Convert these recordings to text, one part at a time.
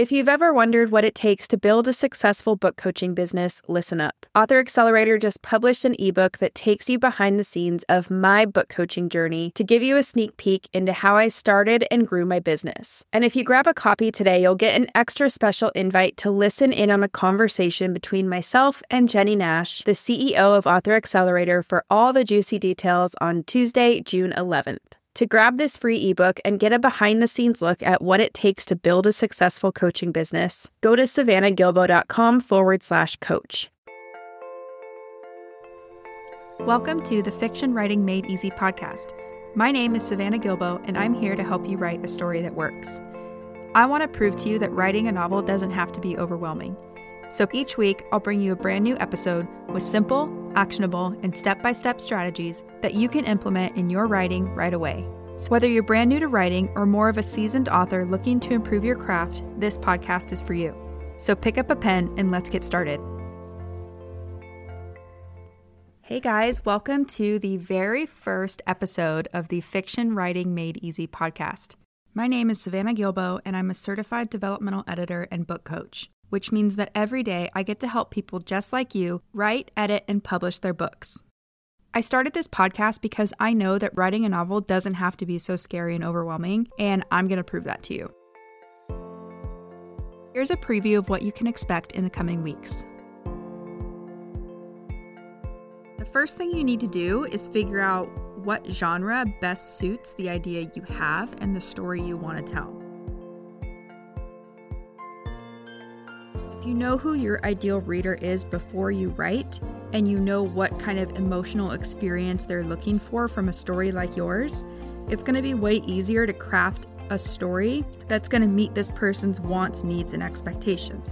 If you've ever wondered what it takes to build a successful book coaching business, listen up. Author Accelerator just published an ebook that takes you behind the scenes of my book coaching journey to give you a sneak peek into how I started and grew my business. And if you grab a copy today, you'll get an extra special invite to listen in on a conversation between myself and Jennie Nash, the CEO of Author Accelerator, for all the juicy details on Tuesday, June 11th. To grab this free ebook and get a behind the scenes look at what it takes to build a successful coaching business, go to savannahgilbo.com forward slash coach. Welcome to the Fiction Writing Made Easy podcast. My name is Savannah Gilbo, and I'm here to help you write a story that works. I want to prove to you that writing a novel doesn't have to be overwhelming. So each week, I'll bring you a brand new episode with simple, actionable, and step by step strategies that you can implement in your writing right away. So, whether you're brand new to writing or more of a seasoned author looking to improve your craft, this podcast is for you. So, pick up a pen and let's get started. Hey guys, welcome to the very first episode of the Fiction Writing Made Easy podcast. My name is Savannah Gilbo, and I'm a certified developmental editor and book coach which means that every day I get to help people just like you write, edit, and publish their books. I started this podcast because I know that writing a novel doesn't have to be so scary and overwhelming, and I'm going to prove that to you. Here's a preview of what you can expect in the coming weeks. The first thing you need to do is figure out what genre best suits the idea you have and the story you want to tell. You know who your ideal reader is before you write, and you know what kind of emotional experience they're looking for from a story like yours, it's going to be way easier to craft a story that's going to meet this person's wants, needs, and expectations.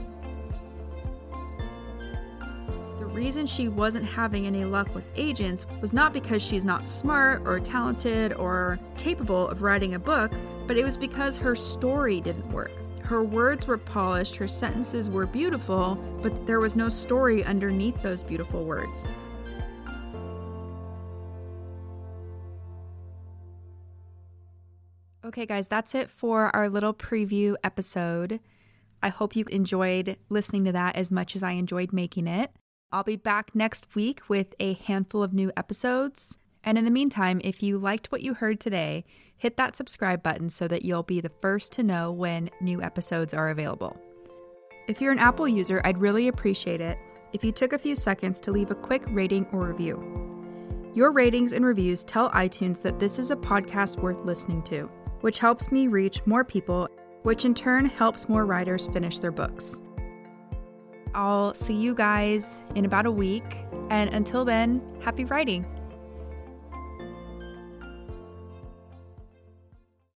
The reason she wasn't having any luck with agents was not because she's not smart or talented or capable of writing a book, but it was because her story didn't work. Her words were polished, her sentences were beautiful, but there was no story underneath those beautiful words. Okay, guys, that's it for our little preview episode. I hope you enjoyed listening to that as much as I enjoyed making it. I'll be back next week with a handful of new episodes. And in the meantime, if you liked what you heard today, hit that subscribe button so that you'll be the first to know when new episodes are available. If you're an Apple user, I'd really appreciate it if you took a few seconds to leave a quick rating or review. Your ratings and reviews tell iTunes that this is a podcast worth listening to, which helps me reach more people, which in turn helps more writers finish their books. I'll see you guys in about a week, and until then, happy writing!